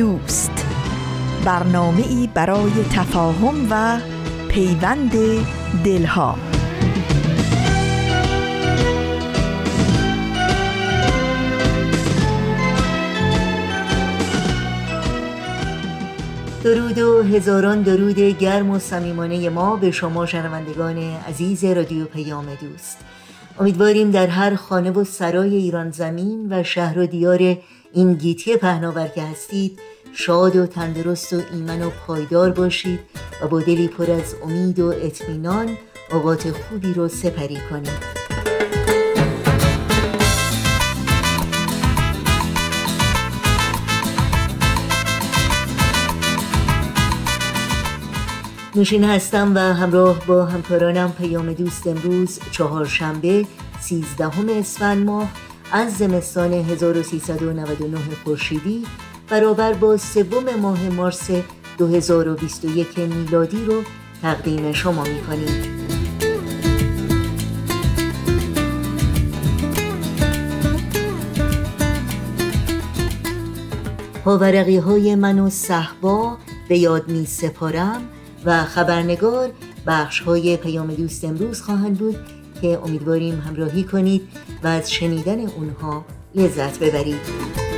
دوست. برنامه ای برای تفاهم و پیوند دلها. درود و هزاران درود گرم و صمیمانه ما به شما شنوندگان عزیز رادیو پیام دوست. امیدواریم در هر خانه و سرای ایران زمین و شهر و دیار این گیتی پهناور که هستید شاد و تندرست و ایمن و پایدار باشید و با دلی پر از امید و اطمینان اوقات خوبی رو سپری کنید. نوشین هستم و همراه با همکارانم پیام دوست امروز چهارشنبه سیزدهم اسفند ماه از زمستان 1399 خورشیدی برابر با سوم ماه مارس 2021 میلادی رو تقدیم شما می کنید. پاورقی های من و صحبا به یاد می سپارم و خبرنگار بخش های پیام دوست امروز خواهند بود که امیدواریم همراهی کنید و از شنیدن اونها لذت ببرید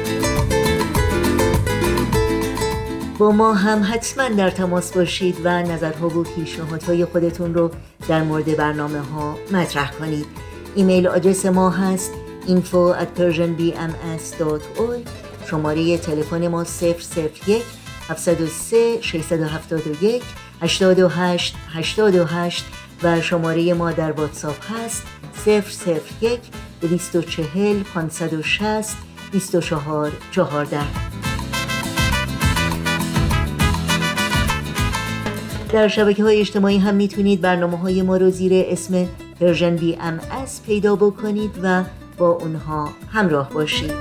ما هم حتما در تماس باشید و نظرها و پیشنهادهای خودتون رو در مورد برنامه ها مطرح کنید. ایمیل آدرس ما هست info at persianbms.org شماره تلفن ما 001 703 671 828 828 و شماره ما در واتساپ هست 001 240 560 24 14 در شبکه های اجتماعی هم می‌تونید برنامه های ما رو زیر اسم Persian BMS پیدا بکنید و با اونها همراه باشید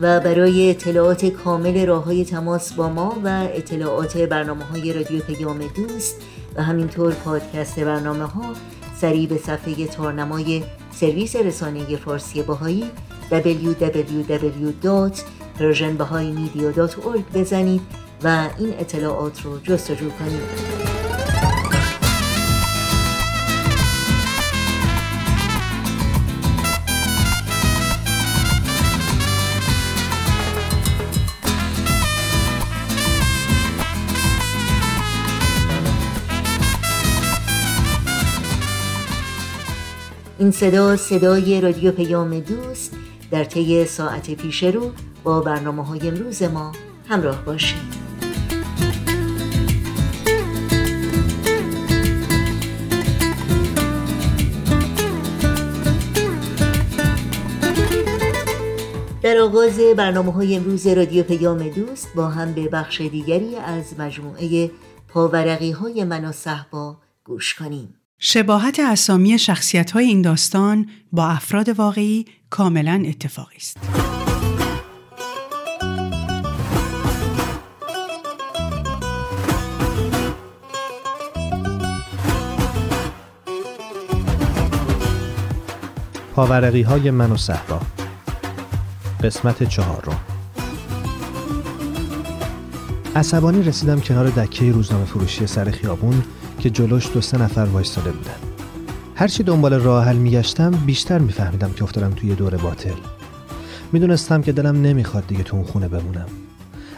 و برای اطلاعات کامل راه های تماس با ما و اطلاعات برنامه های رادیو پیام دوست و همینطور پادکست برنامه ها سریع به صفحه تارنمای سرویس رسانه فارسی باهایی www. persianbahaimedia.org بزنید و این اطلاعات رو جستجو کنید این صدا صدای رادیو پیام دوست در طی ساعت پیش رو با برنامه های امروز ما همراه باشید در آغاز برنامه های امروز رادیو پیام دوست با هم به بخش دیگری از مجموعه پاورقی های من و صحبا گوش کنیم شباهت اسامی شخصیت های این داستان با افراد واقعی کاملا اتفاقی است. پاورقی های من و صحبا قسمت چهارم. عصبانی رسیدم کنار دکه روزنامه فروشی سر خیابون که جلوش دو سه نفر وایستاده بودن. هرچی دنبال راه حل میگشتم بیشتر میفهمیدم که افتادم توی دور باطل. می‌دونستم که دلم نمی‌خواد دیگه تو اون خونه بمونم.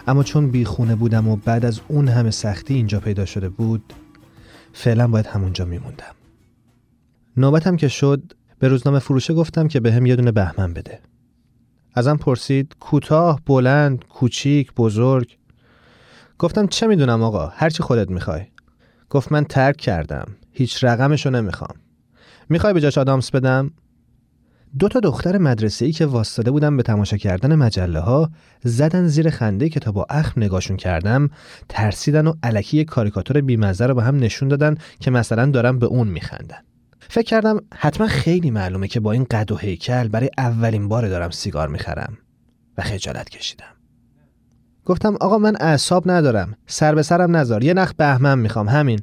اما چون بی خونه بودم و بعد از اون همه سختی اینجا پیدا شده بود فعلا باید همونجا میموندم. نوبتم که شد به روزنامه فروشه گفتم که به هم یه دونه بهمن بده. ازم پرسید کوتاه بلند کوچیک بزرگ؟ گفتم چه می‌دونم آقا هرچی خودت می‌خوای. گفت من ترک کردم هیچ رقمشو نمی‌خوام. می‌خوای به جاش آدامس بدم؟ دو تا دختر مدرسه ای که واستاده بودن به تماشا کردن مجله ها زدن زیر خنده که تا با اخم نگاشون کردم ترسیدن و علکی کاریکاتور بیمزه رو به هم نشون دادن که مثلا دارم به اون میخندن. فکر کردم حتما خیلی معلومه که با این قد و هیکل برای اولین بار دارم سیگار می‌خرم و خجالت کشیدم. گفتم آقا من اعصاب ندارم. سر به سرم نذار. یه نخ بهمن می‌خوام. همین.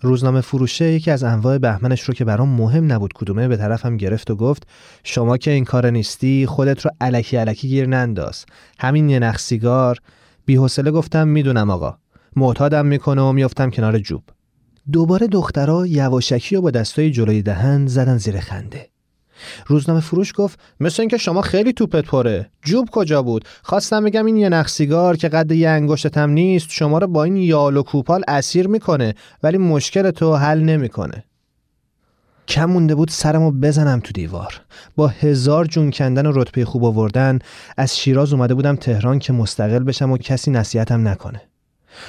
روزنامه فروشه یکی از انواع بهمنش رو که برام مهم نبود کدومه به طرفم گرفت و گفت شما که این کار نیستی خودت رو علکی علکی گیر ننداز. همین یه نخ سیگار. بیحوصله گفتم می‌دونم آقا. معتادم می‌کنه و میافتم کنار جوب. دوباره دخترها یواشکی و با دستای جلوی دهن زدن زیر خنده. روزنامه فروش گفت مثل اینکه شما خیلی توپت پره. جوب کجا بود؟ خواستم بگم این یه نخ سیگار که قد یه انگشتم نیست شما رو با این یال و کوپال اسیر می‌کنه ولی مشکل تو حل نمی‌کنه. کم مونده بود سرمو بزنم تو دیوار. با هزار جون کندن و رتبه خوب آوردن از شیراز اومده بودم تهران که مستقل بشم و کسی نصیحتم نکنه.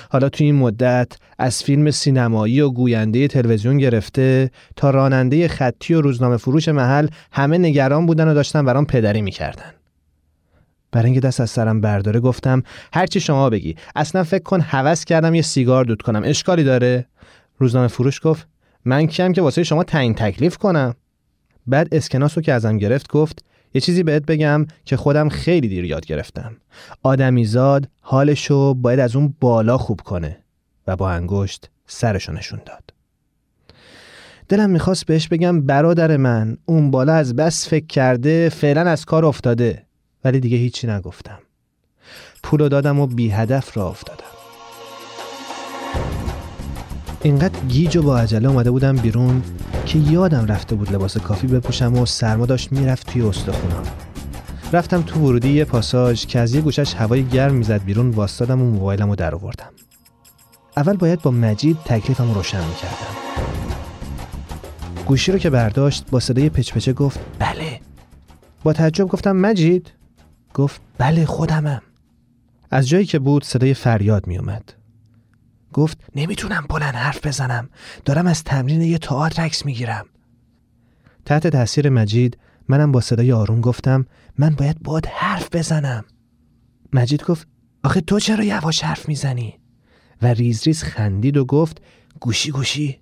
حالا تو این مدت از فیلم سینمایی و گوینده تلویزیون گرفته تا راننده خطی و روزنامه فروش محل همه نگران بودن و داشتن برام پدری می‌کردن. برای اینکه دست از سرم برداره گفتم هرچی شما بگی. اصلا فکر کن هوس کردم یه سیگار دود کنم. اشکالی داره؟ روزنامه فروش گفت من کیم که واسه شما تعیین تکلیف کنم؟ بعد اسکناس رو که ازم گرفت گفت یه چیزی بهت بگم که خودم خیلی دیر یاد گرفتم. آدمیزاد حالشو باید از اون بالا خوب کنه و با انگشت سرشو نشون داد. دلم می‌خواست بهش بگم برادر من اون بالا از بس فکر کرده فعلا از کار افتاده ولی دیگه هیچی نگفتم. پولو دادم و بی هدف را افتادم. اینقدر گیج و با عجله اومده بودم بیرون که یادم رفته بود لباس کافی بپوشم و سرما داشت می‌رفت توی استخونم. رفتم تو ورودی یه پاساژ که از یه گوشش هوای گرم می‌زد بیرون واستادم و موبایلم رو در آوردم اول باید با مجید تکلیفم روشن می‌کردم. گوشی رو که برداشت با صدای پچپچه گفت بله. با تعجب گفتم مجید؟ گفت بله خودمم. از جایی که بود صدای فریاد میومد گفت نمی‌تونم بلند حرف بزنم. دارم از تمرین یه تئاتر عکس می‌گیرم. تحت تاثیر مجید منم با صدای آروم گفتم من باید باد حرف بزنم. مجید گفت آخه تو چرا یواش حرف می‌زنی؟ و ریز ریز خندید و گفت گوشی گوشی.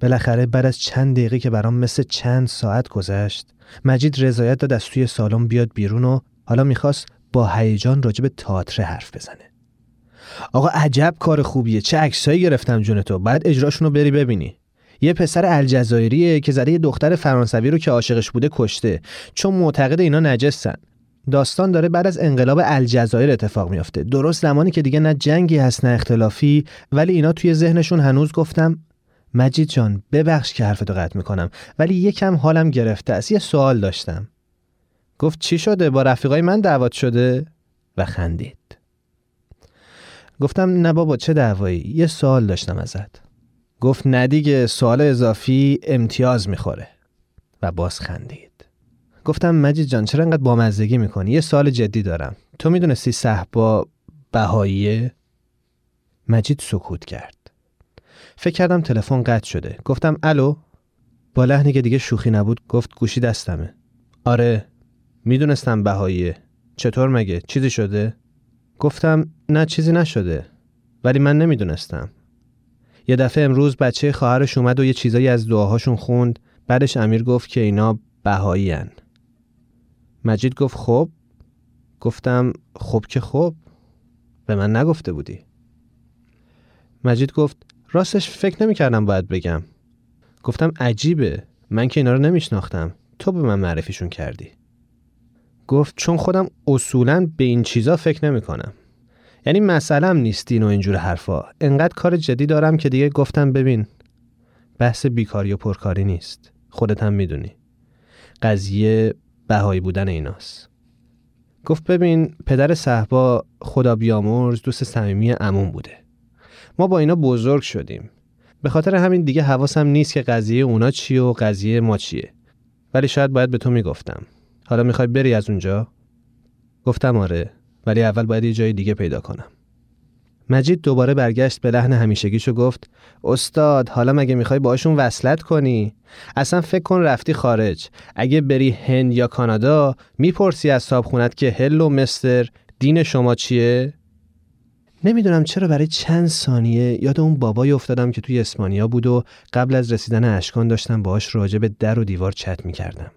بالاخره بعد از چند دقیقه که برام مثل چند ساعت گذشت مجید رضایت داد از توی سالن بیاد بیرون و حالا می‌خواست با هیجان راجب تئاتر حرف بزنه. آقا عجب کار خوبیه. چه عکسایی گرفتم جون تو. بعد اجراشون رو بری ببینی. یه پسر الجزایریه که زده یه دختر فرانسوی رو که عاشقش بوده کشته. چون معتقد اینا نجسن داستان داره بعد از انقلاب الجزایر اتفاق میافته. درست زمانی که دیگه نه جنگی هست نه اختلافی ولی اینا توی ذهنشون هنوز گفتم مجید جان ببخش که حرفتو قطع می‌کنم ولی یکم حالم گرفته است. یه سوال داشتم. گفت چی شده؟ با رفیقای من دعوت شده؟ و خندید. گفتم نه بابا چه دعوایی؟ یه سوال داشتم ازت. گفت نه دیگه سوال اضافی امتیاز می‌خوره. و باز خندید. گفتم مجید جان چرا انقدر بامزدگی می‌کنی؟ یه سوال جدی دارم. تو می‌دونستی صحبا بهاییه؟ مجید سکوت کرد. فکر کردم تلفن قطع شده. گفتم الو؟ با لحنی که دیگه شوخی نبود گفت گوشی دستمه. آره می‌دونستم بهاییه. چطور مگه؟ چیزی شده؟ گفتم نه چیزی نشده. ولی من نمی‌دونستم. یه دفعه امروز بچه خواهرش اومد و یه چیزایی از دعاهاشون خوند. بعدش امیر گفت که اینا بهایی هن. مجید گفت خب. گفتم خب که خب. به من نگفته بودی. مجید گفت راستش فکر نمی‌کردم باید بگم. گفتم عجیبه. من که اینا رو نمیشناختم. تو به من معرفیشون کردی. گفت چون خودم اصولا به این چیزا فکر نمی کنم. یعنی مسئلم نیست و اینجور حرفا. انقدر کار جدی دارم که دیگه گفتم ببین بحث بیکاری و پرکاری نیست. خودت هم می‌دونی. قضیه بهایی بودن ایناست. گفت ببین پدر صحبا خدا بیامرز دوست صمیمی عموم بوده. ما با اینا بزرگ شدیم. به خاطر همین دیگه حواسم نیست که قضیه اونا چیه و قضیه ما چیه. ولی شاید باید به تو می‌گفتم. حالا می‌خوای بری از اونجا؟ گفتم آره. ولی اول باید یه جای دیگه پیدا کنم مجید دوباره برگشت به لحن همیشگیشو گفت استاد حالا مگه می‌خوای باشون وصلت کنی؟ اصلا فکر کن رفتی خارج اگه بری هند یا کانادا می‌پرسی از صابخونت که هلو مستر دین شما چیه؟ نمی‌دونم چرا برای چند ثانیه یاد اون بابای افتادم که توی اسپانیا بود و قبل از رسیدن اشکان داشتم باهاش راجع به در و دیوار چت می‌کردم.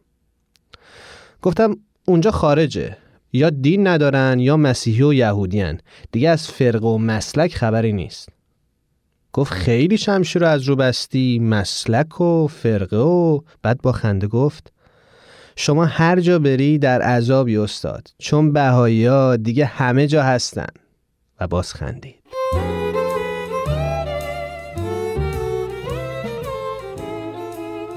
گفتم اونجا خارجه یا دین ندارن یا مسیحی و یهودیان دیگه از فرق و مسلک خبری نیست. گفت خیلی شمشیر رو از رو بستی مسلک و فرقه و بعد با خنده گفت شما هر جا بری در عذابی استاد. چون بهایی ها دیگه همه جا هستن. و باز خندید.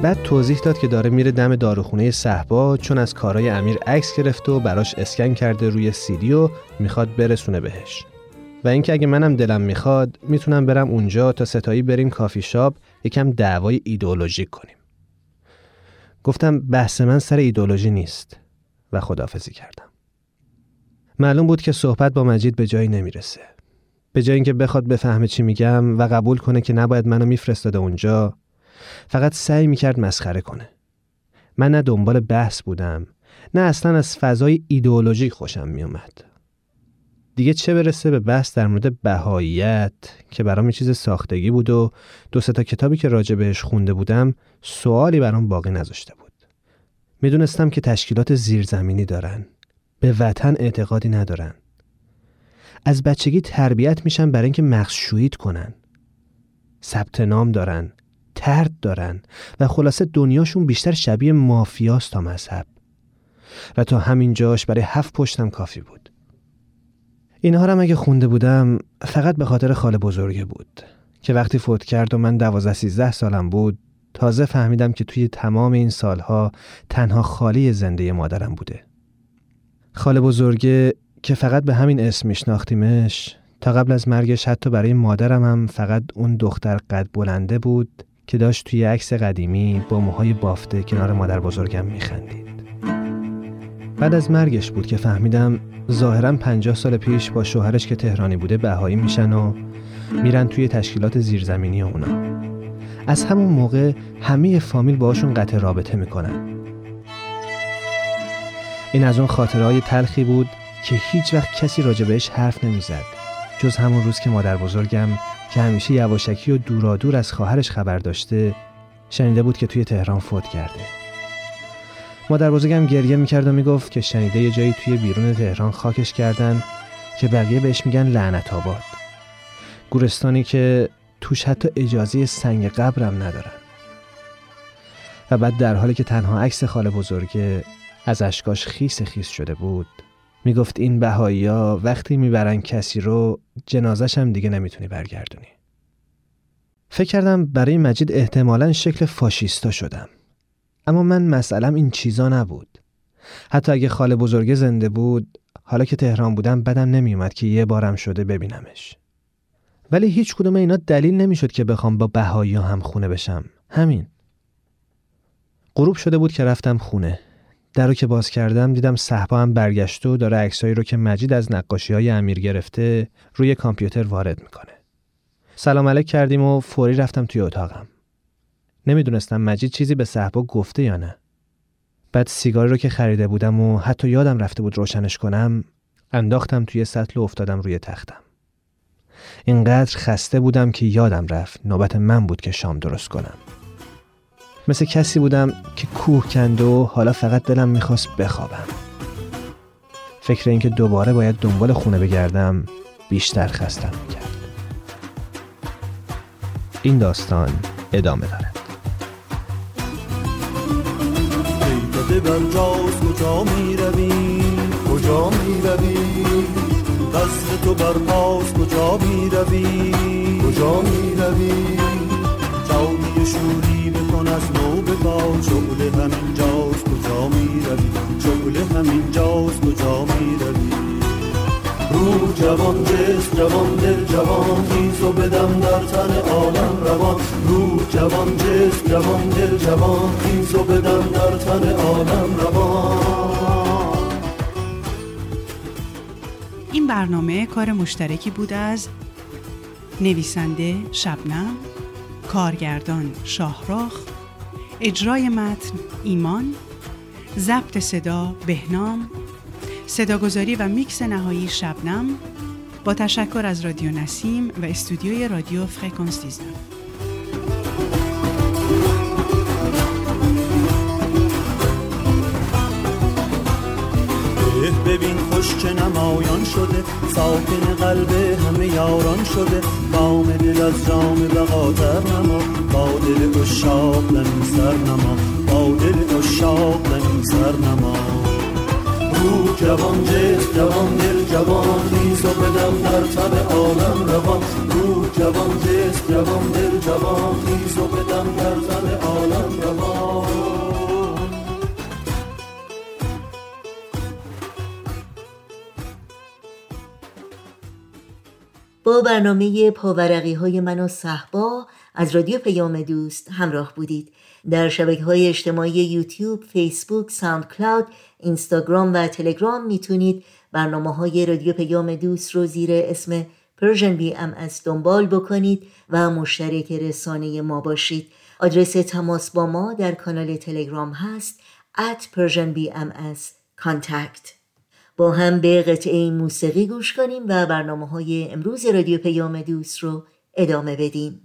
بعد توضیح داد که داره میره دم داروخونه صحبا چون از کارای امیر عکس گرفته و براش اسکن کرده روی سیدی و می‌خواد برسونه بهش. و اینکه اگه منم دلم می‌خواد می‌تونم برم اونجا تا ستایی بریم کافی شاب یکم دعوای ایدئولوژیک کنیم. گفتم بحث من سر ایدئولوژی نیست. و خدافزی کردم. معلوم بود که صحبت با مجید به جایی نمی‌رسه. به جای اینکه بخواد بفهمه چی میگم و قبول کنه که نباید منو میفرستاده اونجا فقط سعی می‌کرد مسخره کنه. من نه دنبال بحث بودم نه اصلا از فضای ایدئولوژی خوشم میومد دیگه چه برسه به بحث در مورد بهاییت که برام چیز ساختگی بود و دو تا کتابی که راجع بهش خونده بودم سوالی برام باقی نذاشته بود. می‌دونستم که تشکیلات زیرزمینی دارن به وطن اعتقادی ندارن. از بچگی تربیت میشن برای اینکه مخشویت کنن. ثبت نام دارن ترد دارن و خلاصه دنیاشون بیشتر شبیه مافیاست تا مذهب. و تا همین جاش برای هفت پشتم کافی بود. اینها هم اگه خونده بودم فقط به خاطر خاله بزرگه بود که وقتی فوت کرد و من دوازده سیزده سالم بود تازه فهمیدم که توی تمام این سالها تنها خالی زنده مادرم بوده. خاله بزرگه که فقط به همین اسم میشناختیمش تا قبل از مرگش حتی برای مادرم هم فقط اون دختر قد بلنده بود که داشت توی عکس قدیمی با موهای بافته کنار مادر بزرگم میخندید. بعد از مرگش بود که فهمیدم ظاهرا پنجاه سال پیش با شوهرش که تهرانی بوده بهایی میشن و میرن توی تشکیلات زیرزمینی اونا. از همون موقع همه فامیل باشون قطع رابطه می‌کنن. این از اون خاطرهای تلخی بود که هیچ وقت کسی راجبش حرف نمی‌زد جز همون روز که مادر بزرگم که همیشه یواشکی و دورادور از خواهرش خبر داشته شنیده بود که توی تهران فوت کرده. مادر بزرگم گریه می‌کرد و می‌گفت که شنیده یه جایی توی بیرون تهران خاکش کردن که بقیه بهش میگن لعنت آباد. گورستانی که توش حتی اجازه سنگ قبرم ندارن. و بعد در حالی که تنها عکس خاله بزرگه از اشکاش خیس خیس شده بود. می‌گفت این بهایی ها وقتی می‌برن کسی رو جنازش هم دیگه نمی‌تونی برگردونی. فکر کردم برای مجید احتمالا شکل فاشیستا شدم. اما من مسئلم این چیزا نبود. حتی اگه خاله بزرگه زنده بود حالا که تهران بودم بدم نمیومد که یه بارم شده ببینمش. ولی هیچ کدوم اینا دلیل نمی‌شد که بخوام با بهایی هم خونه بشم. همین. غروب شده بود که رفتم خونه. در رو که باز کردم دیدم صحبا هم برگشت و داره عکسایی رو که مجید از نقاشی های امیر گرفته روی کامپیوتر وارد می‌کنه. سلام علیک کردیم و فوری رفتم توی اتاقم. نمی‌دونستم مجید چیزی به صحبا گفته یا نه. بعد سیگاری رو که خریده بودم و حتی یادم رفته بود روشنش کنم انداختم توی سطل و افتادم روی تختم. اینقدر خسته بودم که یادم رفت نوبت من بود که شام درست کنم. مثل کسی بودم که کوه کند و حالا فقط دلم می‌خواست بخوابم. فکر اینکه دوباره باید دنبال خونه بگردم بیشتر خستم می‌کرد. این داستان ادامه دارد. کجا می روی کجا می روی تو بر کجا می روی کجا می روی شوری بکن از نو بگا شغل همین جاست کجا می روی همین جاست کجا می روی روح جوان جسم جوان دل جوان خیز و بدم در تن عالم روان. روح جوان جسم جوان دل جوان خیز و بدم در تن عالم روان. این برنامه کار مشترکی بود از نویسنده شبنم کارگردان شاهراخ اجرای متن ایمان ضبط صدا بهنام صداگذاری و میکس نهایی شبنم با تشکر از رادیو نسیم و استودیوی رادیو فرکانس 19 ببین خوش که نمایان شده ساکن قلب همه یاران شده. بام دل از جام بقاتر نما با دل اشاق نما با دل اشاق سر نما رو جوان جس جوان دل جوان نیز و بدم در تب عالم روان رو جوان جس جوان دل جوان نیز و بدم در تب عالم روان با برنامه پاورقی های من و صهبا از رادیو پیام دوست همراه بودید. در شبکه های اجتماعی یوتیوب، فیسبوک، SoundCloud، اینستاگرام و تلگرام می‌تونید برنامه های رادیو پیام دوست رو زیر اسم Persian BMS دنبال بکنید و مشترک رسانه ما باشید. آدرس تماس با ما در کانال تلگرام هست at Persian BMS contact. با هم به قطعه موسیقی گوش کنیم و برنامه های امروز رادیو پیام دوست رو ادامه بدیم.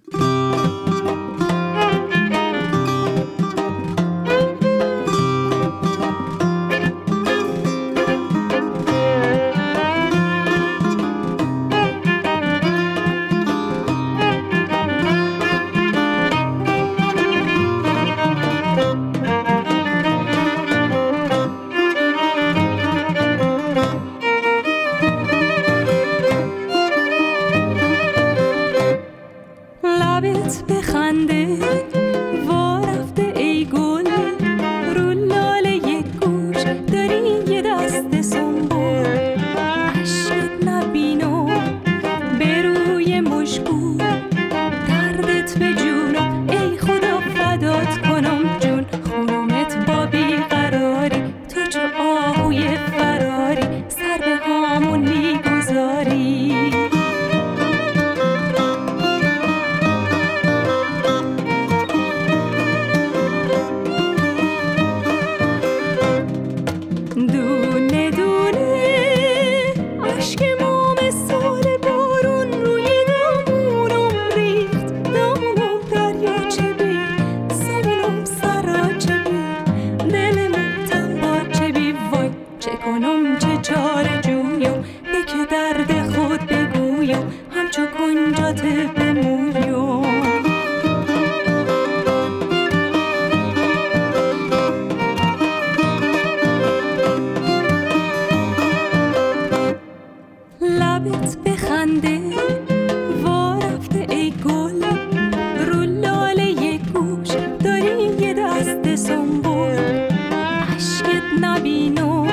شنوندگان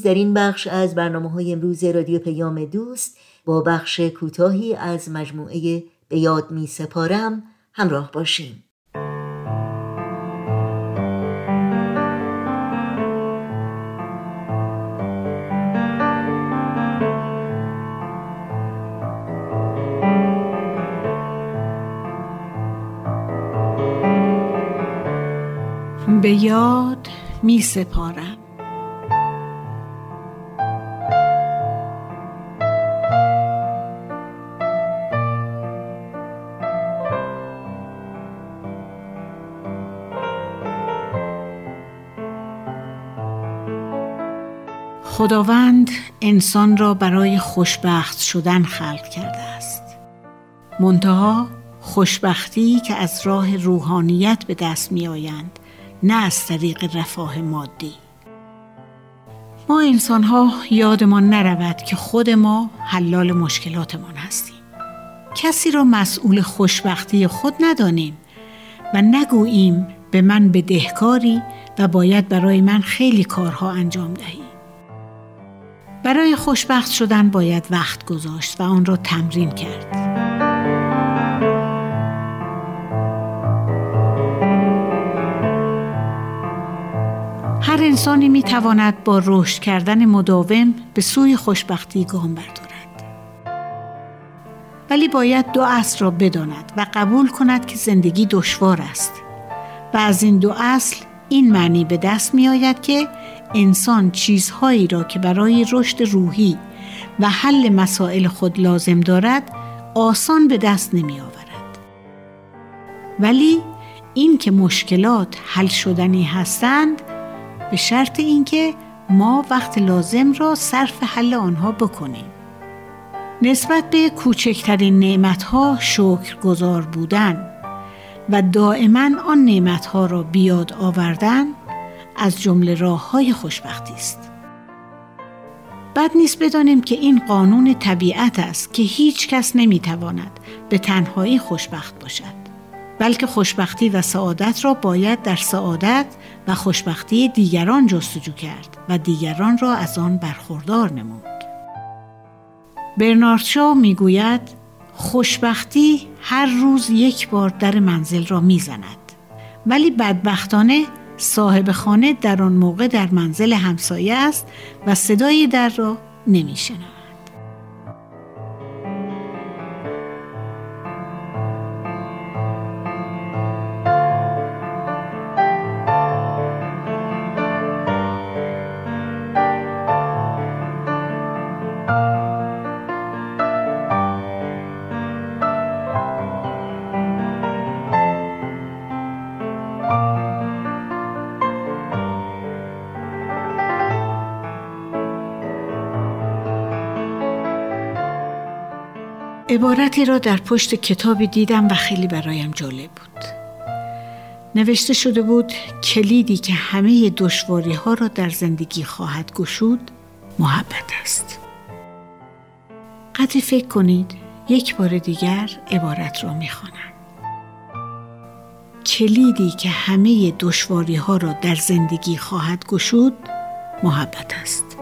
عزیز در این بخش از برنامه های امروز رادیو پیام دوست با بخش کوتاهی از مجموعه به یاد می سپارم. همراه باشیم به یاد می سپارم. خداوند انسان را برای خوشبخت شدن خلق کرده است. منتها خوشبختی که از راه روحانیت به دست می آیند نه از طریق رفاه مادی. ما انسان ها یادمان نرود که خود ما حلال مشکلاتمان هستیم. کسی را مسئول خوشبختی خود ندانیم و نگوییم به من بدهکاری و باید برای من خیلی کارها انجام دهی برای خوشبخت شدن باید وقت گذاشت و آن را تمرین کرد هر انسانی می تواند با رشد کردن مداوم به سوی خوشبختی گام بردارد. ولی باید دو اصل را بداند و قبول کند که زندگی دشوار است و از این دو اصل این معنی به دست می آید که انسان چیزهایی را که برای رشد روحی و حل مسائل خود لازم دارد آسان به دست نمی آورد. ولی این که مشکلات حل شدنی هستند به شرط اینکه ما وقت لازم را صرف حل آنها بکنیم. نسبت به کوچکترین نعمتها شکر گذار بودن و دائما آن نعمتها را بیاد آوردن از جمله راه های خوشبختی است. بد نیست بدانیم که این قانون طبیعت است که هیچ کس نمی‌تواند به تنهایی خوشبخت باشد. بلکه خوشبختی و سعادت را باید در سعادت و خوشبختی دیگران جستجو کرد و دیگران را از آن برخوردار نمود. برنارد شا می‌گوید خوشبختی هر روز یک بار در منزل را می‌زند ولی بدبختانه صاحب خانه در آن موقع در منزل همسایه است و صدای در را نمیشنود. عبارتی را در پشت کتابی دیدم و خیلی برایم جالب بود. نوشته شده بود کلیدی که همه دشواری ها را در زندگی خواهد گشود محبت است. قدری فکر کنید یک بار دیگر عبارت را می‌خوانم. کلیدی که همه دشواری ها را در زندگی خواهد گشود محبت است.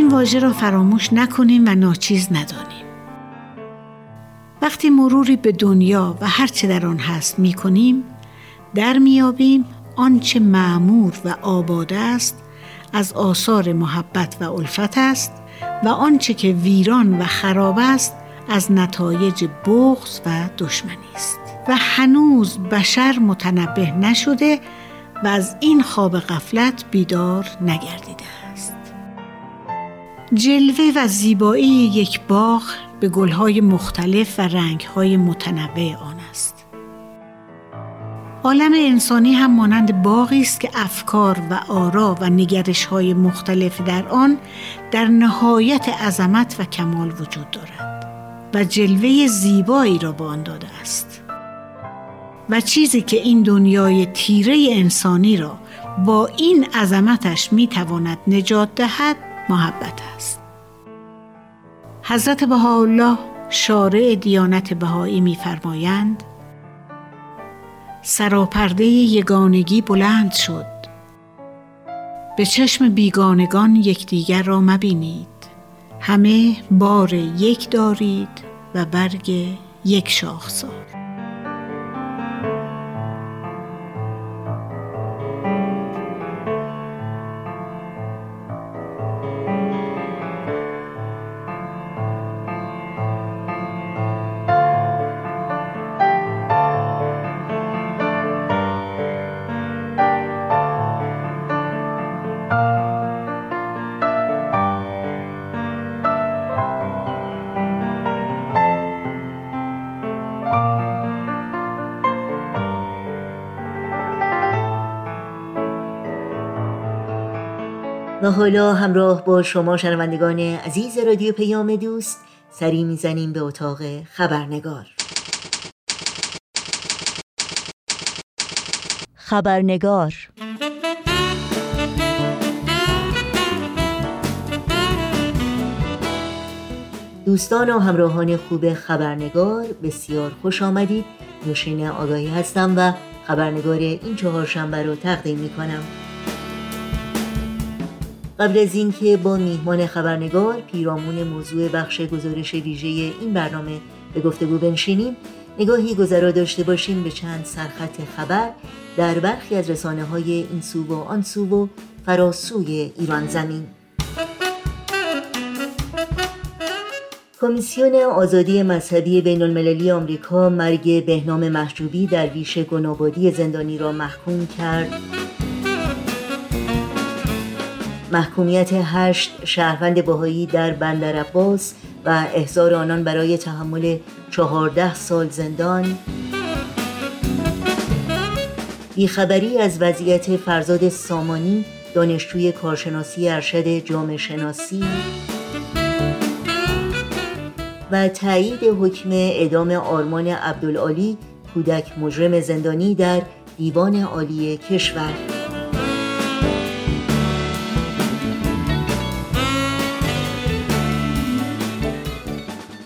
واژه را فراموش نکنیم و ناچیز ندانیم. وقتی مروری به دنیا و هرچه در آن هست می کنیم در میابیم آنچه معمور و آباد است از آثار محبت و الفت است و آنچه که ویران و خراب است از نتایج بغض و دشمنی است و هنوز بشر متنبه نشده و از این خواب غفلت بیدار نگردیده جلوه و زیبایی یک باغ به گلهای مختلف و رنگهای متنوع آن است. عالم انسانی هم مانند باغی است که افکار و آرا و نگرش های مختلف در آن در نهایت عظمت و کمال وجود دارد و جلوه زیبایی را به آن داده است. و چیزی که این دنیای تیره انسانی را با این عظمتش می تواند نجات دهد محبت است. حضرت بهاءالله شارع دیانت بهایی میفرمایند سراپرده یگانگی بلند شد. به چشم بیگانگان یکدیگر را مبینید. همه بار یک دارید و برگ یک شاخسار. و حالا همراه با شما شنوندگان عزیز رادیو پیام دوست سری می‌زنیم به اتاق خبرنگار. خبرنگار. دوستان و همراهان خوب خبرنگار بسیار خوش آمدید. نوشین آگاهی هستم و خبرنگار این چهارشنبه رو تقدیم می کنم قبل از اینکه با میهمان خبرنگار پیرامون موضوع بخش گزارش ویژه این برنامه به گفتگو بنشینیم نگاهی گذرا داشته باشیم به چند سرخط خبر در برخی از رسانه های این سو و آن سو و فراسوی ایران زمین. کمیسیون آزادی مذهبی بین المللی آمریکا مرگ بهنام محجوبی در ویش گنابادی زندانی را محکوم کرد. محکومیت هشت شهروند باهایی در بندر عباس و احضار آنان برای تحمل چهارده سال زندان. بیخبری از وضعیت فرزاد سامانی دانشجوی کارشناسی ارشد جامعه شناسی. و تایید حکم اعدام آرمان عبدالعالی کودک مجرم زندانی در دیوان عالی کشور.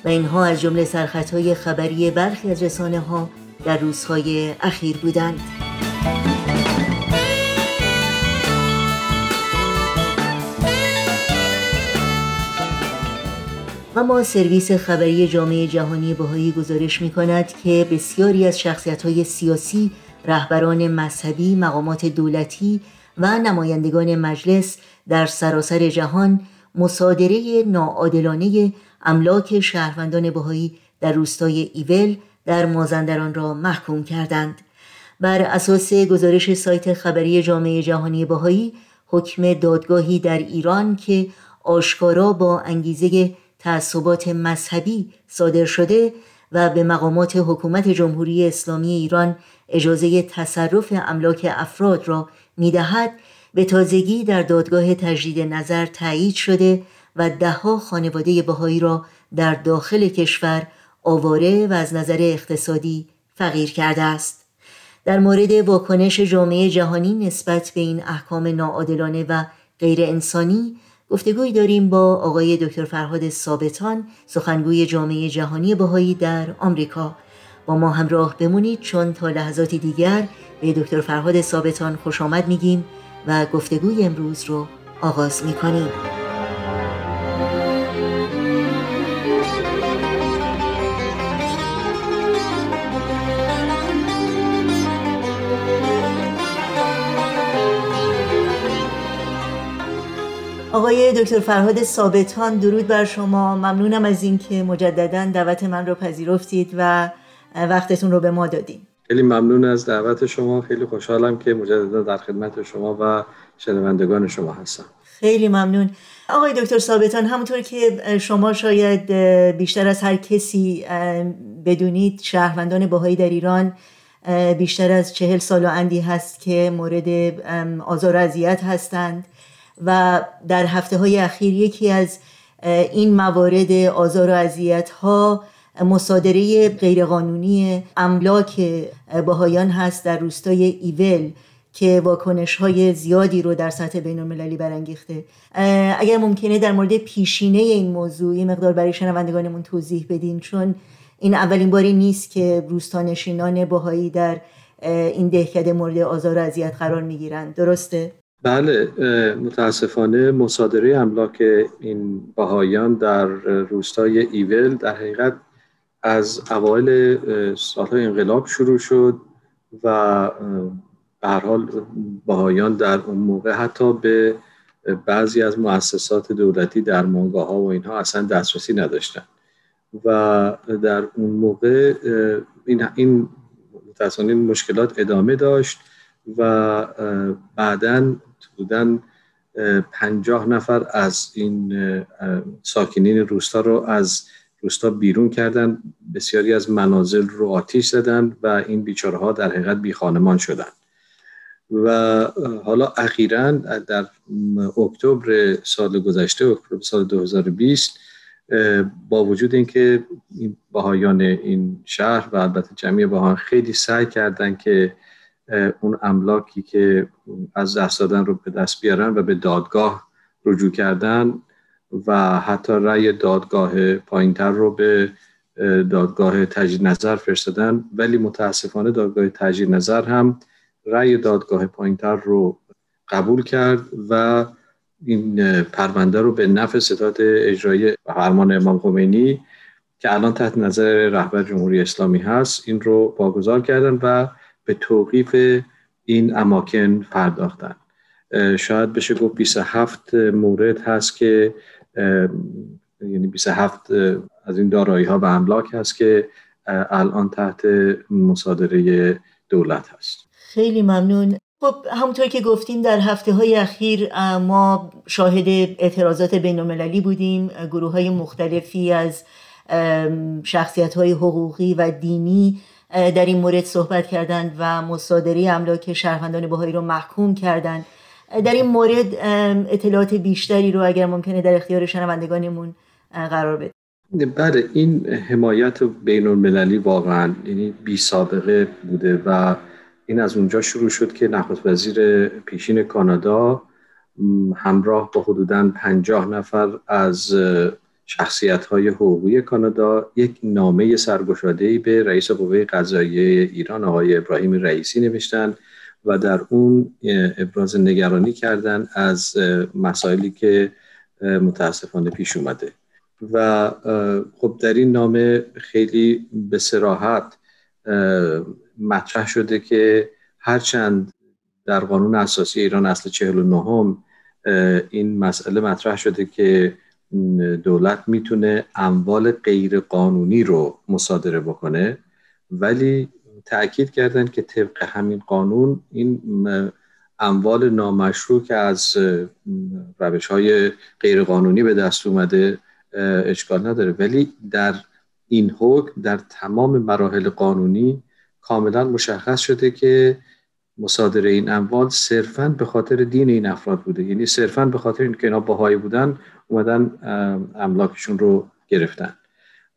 و اینها از جمله سرخطهای خبری برخی از رسانه ها در روزهای اخیر بودند. اما سرویس خبری جامعه جهانی بهایی گزارش می کند که بسیاری از شخصیت های سیاسی، رهبران مذهبی، مقامات دولتی و نمایندگان مجلس در سراسر جهان مصادره ناعادلانه املاک شهروندان بهایی در روستای ایول در مازندران را محکوم کردند. بر اساس گزارش سایت خبری جامعه جهانی بهایی حکم دادگاهی در ایران که آشکارا با انگیزه تعصبات مذهبی صادر شده و به مقامات حکومت جمهوری اسلامی ایران اجازه تصرف املاک افراد را می‌دهد به تازگی در دادگاه تجدید نظر تایید شده و دهها خانواده بهایی را در داخل کشور آواره و از نظر اقتصادی فقیر کرده است. در مورد واکنش جامعه جهانی نسبت به این احکام ناعادلانه و غیر انسانی گفتگوی داریم با آقای دکتر فرهاد ثابتان سخنگوی جامعه جهانی بهایی در آمریکا. با ما همراه بمونید چون تا لحظاتی دیگر به دکتر فرهاد ثابتان خوش آمد میگیم و گفتگوی امروز رو آغاز می‌کنیم. آقای دکتر فرهاد ثابتان درود بر شما. ممنونم از اینکه مجددا دعوت من رو پذیرفتید و وقتتون رو به ما دادیم خیلی ممنون از دعوت شما. خیلی خوشحالم که مجددا در خدمت شما و شنوندگان شما هستم. خیلی ممنون. آقای دکتر ثابتان همونطور که شما شاید بیشتر از هر کسی بدونید شهروندان باهایی در ایران بیشتر از چهل سال و اندی هست که مورد آزار و اذیت هستند. و در هفته های اخیر یکی از این موارد آزار و اذیت ها مصادره غیرقانونی املاک باهایان هست در روستای ایول که واکنش های زیادی رو در سطح بین المللی برانگیخته اگر ممکنه در مورد پیشینه این موضوع یه مقدار برای شنوندگانمون توضیح بدین چون این اولین باری نیست که روستانشینان باهایی در این دهکده مورد آزار و اذیت قرار می‌گیرند. درسته؟ بله متاسفانه مصادره املاک این باهایان در روستای ایول در حقیقت از اوایل سالهای انقلاب شروع شد و به هر حال باهایان در اون موقع حتی به بعضی از مؤسسات دولتی در مانگاه ها و اینها اصلا دسترسی نداشتن و در اون موقع این, این متاسفانه مشکلات ادامه داشت و بعدا بودن پنجاه نفر از این ساکنین روستا رو از روستا بیرون کردن. بسیاری از منازل رو آتیش زدن و این بیچاره ها در حقیقت بی خانمان شدن. و حالا اخیرا در اکتبر سال گذشته اکتبر سال 2020 با وجود اینکه این بهایان این شهر و البته جمعی بهایان خیلی سعی کردن که اون املاکی که از دست دادن رو به دست بیارن و به دادگاه رجوع کردن و حتی رأی دادگاه پایینتر رو به دادگاه تجدید نظر فرستادن. ولی متاسفانه دادگاه تجدید نظر هم رأی دادگاه پایینتر رو قبول کرد و این پرونده رو به نفع ستاد اجرایی فرمان امام خمینی که الان تحت نظر رهبر جمهوری اسلامی هست این رو واگذار کردن و به توقیف این اماکن پرداختن. شاید بشه گفت 27 مورد هست که یعنی 27 از این دارایی ها و املاک هست که الان تحت مصادره دولت هست. خیلی ممنون. خب همونطور که گفتیم در هفته های اخیر ما شاهد اعتراضات بین المللی بودیم. گروه های مختلفی از شخصیت های حقوقی و دینی در این مورد صحبت کردند و مصادره املاک شهروندان بهایی رو محکوم کردند. در این مورد اطلاعات بیشتری رو اگر ممکنه در اختیار شنوندگانمون قرار بده بله این حمایت بین المللی واقعا یعنی بی سابقه بوده و این از اونجا شروع شد که نخست وزیر پیشین کانادا همراه با حدودا پنجاه نفر از شخصیت های حقوقی کانادا یک نامه سرگشاده به رئیس قوه قضاییه ایران آقای ابراهیم رئیسی نوشتن و در اون ابراز نگرانی کردن از مسائلی که متاسفانه پیش اومده. و خب در این نامه خیلی به سراحت مطرح شده که هرچند در قانون اساسی ایران اصل 49 این مسئله مطرح شده که دولت می‌تونه اموال غیر قانونی رو مصادره بکنه ولی تاکید کردن که طبق همین قانون این اموال نامشروع که از روش های غیر قانونی به دست اومده اشکال نداره. ولی در این حکم در تمام مراحل قانونی کاملا مشخص شده که مصادره این اموال صرفا به خاطر دین این افراد بوده. یعنی صرفا به خاطر اینکه اینا باهایی بودن اومدن املاکشون رو گرفتن.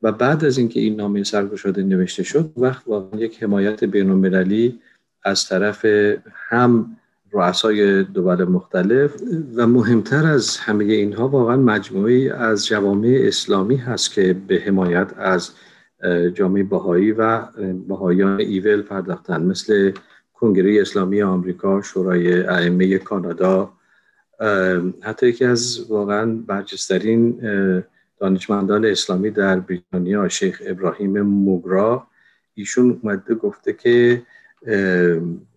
و بعد از اینکه این نامه سرگشاده نوشته شد وقت واقعا یک حمایت بین المللی از طرف هم رؤسای دول مختلف و مهمتر از همه اینها واقعا مجموعی از جوامع اسلامی هست که به حمایت از جامعه بهایی و بهایان ایول پرداختن. مثل کنگره اسلامی آمریکا شورای ائمه کانادا حتی یکی از واقعا برجسترین دانشمندان اسلامی در بریتانیا شیخ ابراهیم موگرا. ایشون اومده گفته که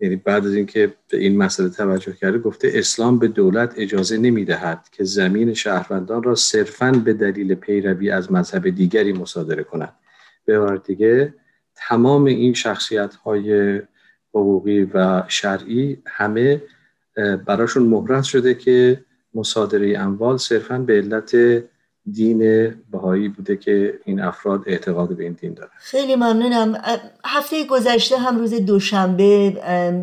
یعنی بعد از اینکه به این مسئله توجه کرده گفته اسلام به دولت اجازه نمی‌دهد که زمین شهروندان را صرفا به دلیل پیروی از مذهب دیگری مصادره کند. به دیگه تمام این شخصیت های حقوقی و شرعی همه براشون مهرت شده که مصادره اموال صرفا به علت دین بهایی بوده که این افراد اعتقاد به این دین دارن. خیلی ممنونم. هفته گذشته هم روز دوشنبه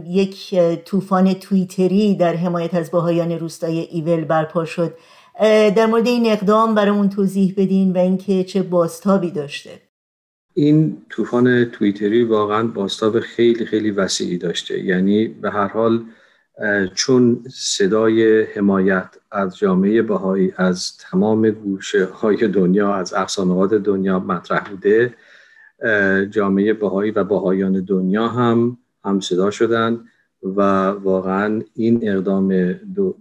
یک طوفان تویتری در حمایت از بهایان روستای ایول برپا شد. در مورد این اقدام برامون توضیح بدین و اینکه چه باستابی داشته. این طوفان تویتری واقعا باستاب خیلی خیلی وسیعی داشته. یعنی به هر حال چون صدای حمایت از جامعه بهایی از تمام گوشه های دنیا از اقصانقات دنیا مطرح بوده جامعه بهایی و بهایان دنیا هم هم صدا شدن و واقعا این اقدام دو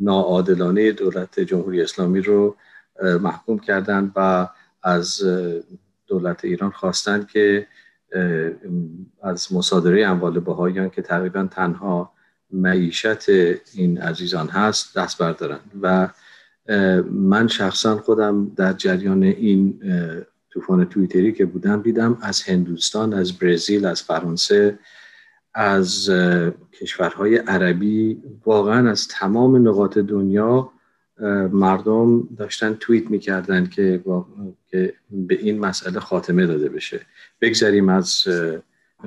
ناعادلانه دولت جمهوری اسلامی رو محکوم کردند و از دولت ایران خواستند که از مصادره اموال بهاییان که تقریبا تنها معیشت این عزیزان هست دست بردارن. و من شخصا خودم در جریان این طوفان تویتری که بودم دیدم از هندوستان از برزیل از فرانسه از کشورهای عربی واقعا از تمام نقاط دنیا مردم داشتن توییت می‌کردن که, که به این مسئله خاتمه داده بشه. بگذاریم از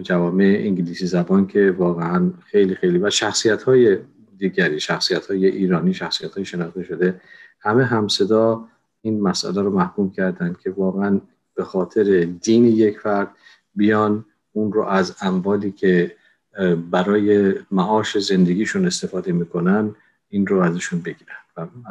جوامع انگلیسی زبان که واقعا خیلی خیلی و شخصیت های دیگری شخصیت های ایرانی شخصیت های شناخته شده همه همصدا این مسئله رو محکوم کردن که واقعا به خاطر دین یک فرد بیان اون رو از اموالی که برای معاش زندگیشون استفاده می‌کنن این رو ازشون بگیرن.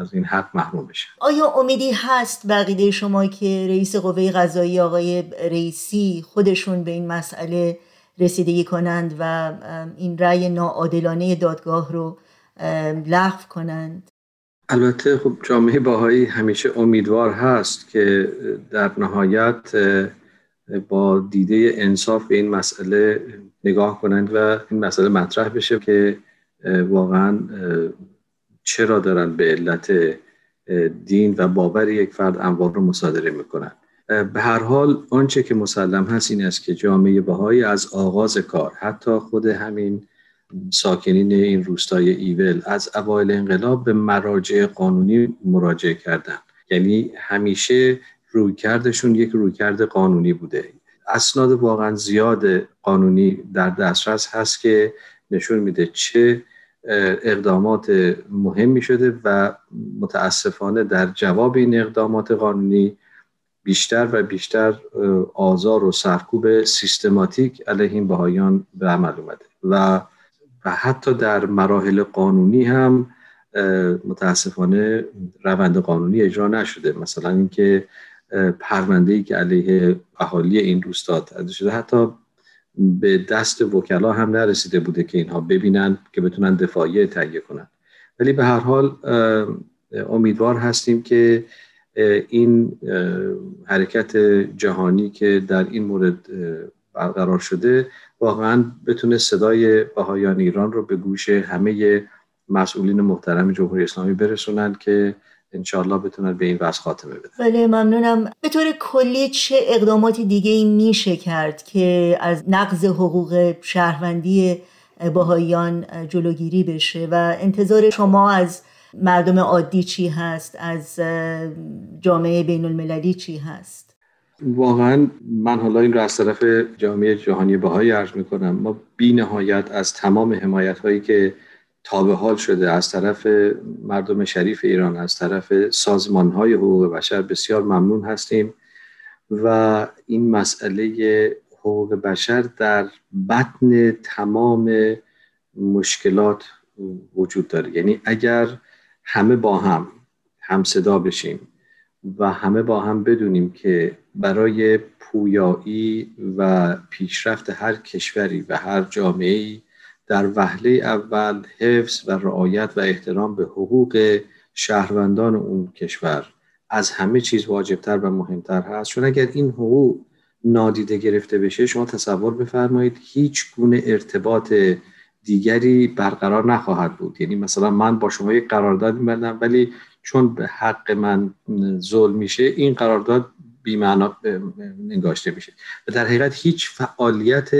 از این حق محروم بشن آیا امیدی هست بقیده شما که رئیس قوه قضایی آقای رئیسی خودشون به این مسئله رسیدگی کنند و این رأی ناعادلانه دادگاه رو لغو کنند؟ البته خب جامعه باهایی همیشه امیدوار هست که در نهایت با دیده انصاف به این مسئله نگاه کنند و این مسئله مطرح بشه که واقعا چرا دارن به علت دین و باور یک فرد اموال رو مصادره می‌کنن؟ به هر حال آنچه که مسلم هست این است که جامعه بهایی از آغاز کار حتی خود همین ساکنین این روستای ایول از اوایل انقلاب به مراجع قانونی مراجعه کردن. یعنی همیشه رویکردشون یک رویکرد قانونی بوده. اسناد واقعا زیاد قانونی در دسترس هست که نشون میده چه اقدامات مهمی شده و متاسفانه در جواب این اقدامات قانونی بیشتر و بیشتر آزار و سرکوب سیستماتیک علیه این بهایان به عمل اومده و و حتی در مراحل قانونی هم متاسفانه روند قانونی اجرا نشده. مثلا اینکه پرونده ای که علیه اهالی این روستا شده حتی به دست وکلا هم نرسیده بوده که اینها ببینن که بتونن دفاعیه تهیه کنن. ولی به هر حال امیدوار هستیم که این حرکت جهانی که در این مورد برقرار شده واقعا بتونه صدای بهایان ایران رو به گوش همه مسئولین محترم جمهوری اسلامی برسونن که انشاءالله بتونن به این وضع خاتمه بدن بله ممنونم. به طور کلی چه اقداماتی دیگه ای میشه کرد که از نقض حقوق شهروندی باهایان جلوگیری بشه و انتظار شما از مردم عادی چی هست؟ از جامعه بین المللی چی هست؟ واقعا من حالا این رو از طرف جامعه جهانی بهایی عرض می‌کنم. ما بی نهایت از تمام حمایت هایی که تا حال شده از طرف مردم شریف ایران از طرف سازمان های حقوق بشر بسیار ممنون هستیم و این مسئله حقوق بشر در بطن تمام مشکلات وجود داره. یعنی اگر همه با هم هم صدا بشیم و همه با هم بدونیم که برای پویایی و پیشرفت هر کشوری و هر جامعه در وهله اول حفظ و رعایت و احترام به حقوق شهروندان اون کشور از همه چیز واجبتر و مهمتر هست. چون اگر این حقوق نادیده گرفته بشه شما تصور بفرمایید هیچ گونه ارتباط دیگری برقرار نخواهد بود. یعنی مثلا من با شما یک قرارداد میبندم ولی چون به حق من ظلم میشه این قرارداد بیمعنا انگاشته میشه. و در حقیقت هیچ فعالیت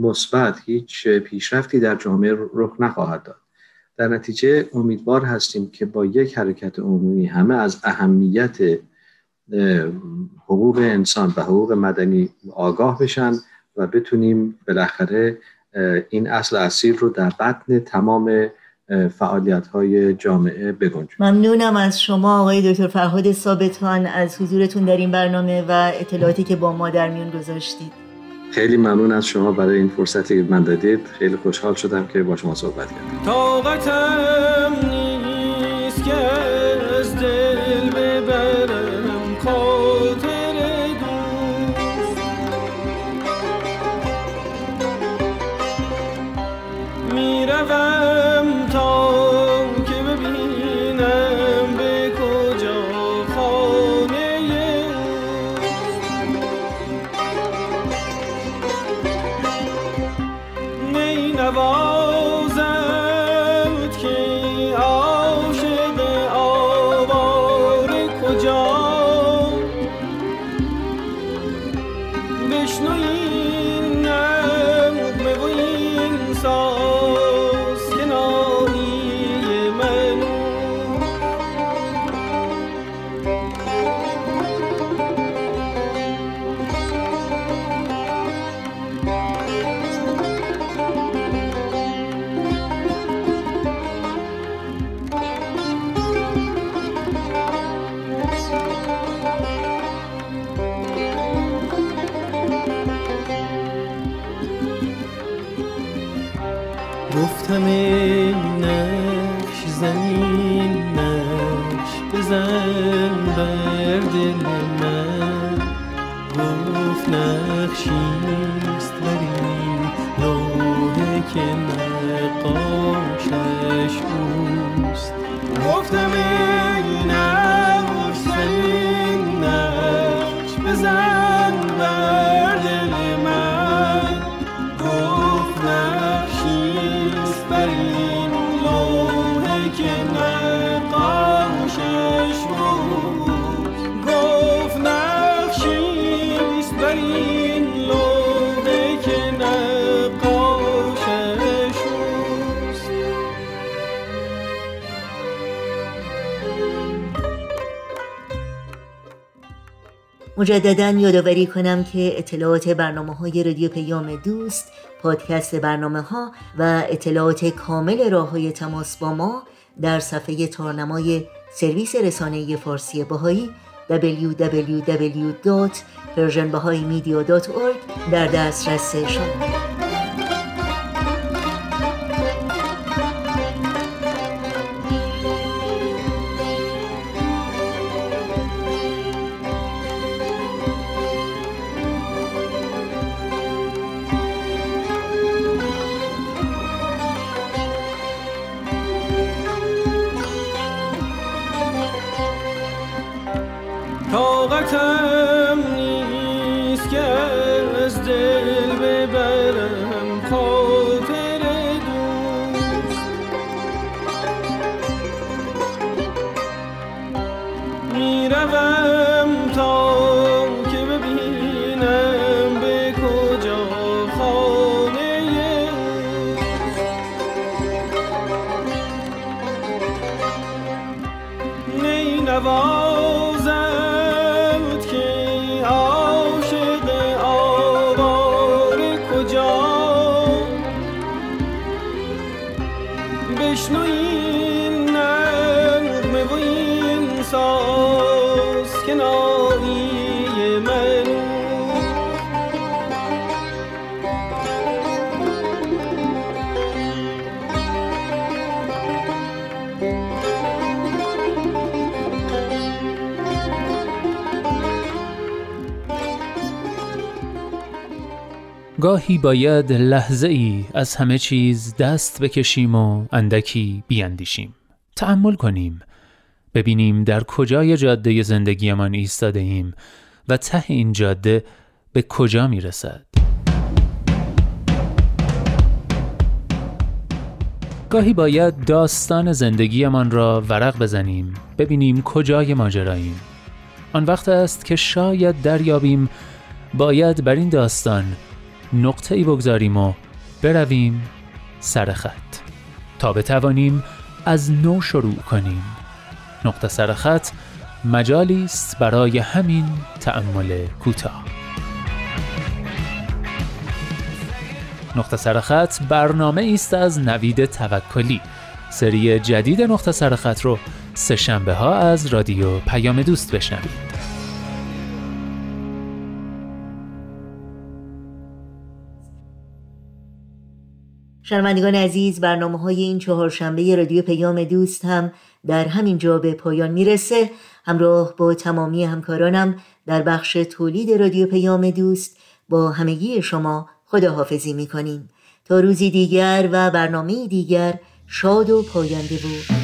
مثبت هیچ پیشرفتی در جامعه رخ نخواهد داد. در نتیجه امیدوار هستیم که با یک حرکت عمومی همه از اهمیت حقوق انسان و حقوق مدنی آگاه بشن و بتونیم بالاخره این اصل اصیل رو در بطن تمام فعالیت های جامعه بگنجونیم ممنونم از شما آقای دکتر فرهاد ثابتان. از حضورتون در این برنامه و اطلاعاتی که با ما در میون گذاشتید. خیلی ممنون از شما برای این فرصتی که من دادید. خیلی خوشحال شدم که با شما صحبت کردم طاقتم نیست که مجددا یادآوری کنم که اطلاعات برنامه های رادیو پیام دوست پادکست برنامه ها و اطلاعات کامل راه های تماس با ما در صفحه تارنمای سرویس رسانه فارسی باهایی www.persianbahaimedia.org در دسترس شما. Never. گاهی باید لحظه ای از همه چیز دست بکشیم و اندکی بیاندیشیم تأمل کنیم. ببینیم در کجای جاده زندگیمان ایستاده ایم و ته این جاده به کجا می رسد گاهی باید داستان زندگیمان را ورق بزنیم ببینیم کجای ماجراییم. آن وقت است که شاید دریابیم باید بر این داستان نقطه ای بگذاریم و برویم سر خط. تا بتوانیم از نو شروع کنیم. نقطه سر خط مجالی است برای همین تأمل کوتاه. نقطه سر خط برنامه است از نوید توکلی. سری جدید نقطه سر خط رو سه شنبه ها از رادیو پیام دوست بشنوید. شنوندگان عزیز برنامه های این چهارشنبه رادیو پیام دوست هم در همین جا به پایان می‌رسه. همراه با تمامی همکارانم در بخش تولید رادیو پیام دوست با همگی شما خداحافظی می‌کنیم. تا روزی دیگر و برنامه دیگر شاد و پاینده بود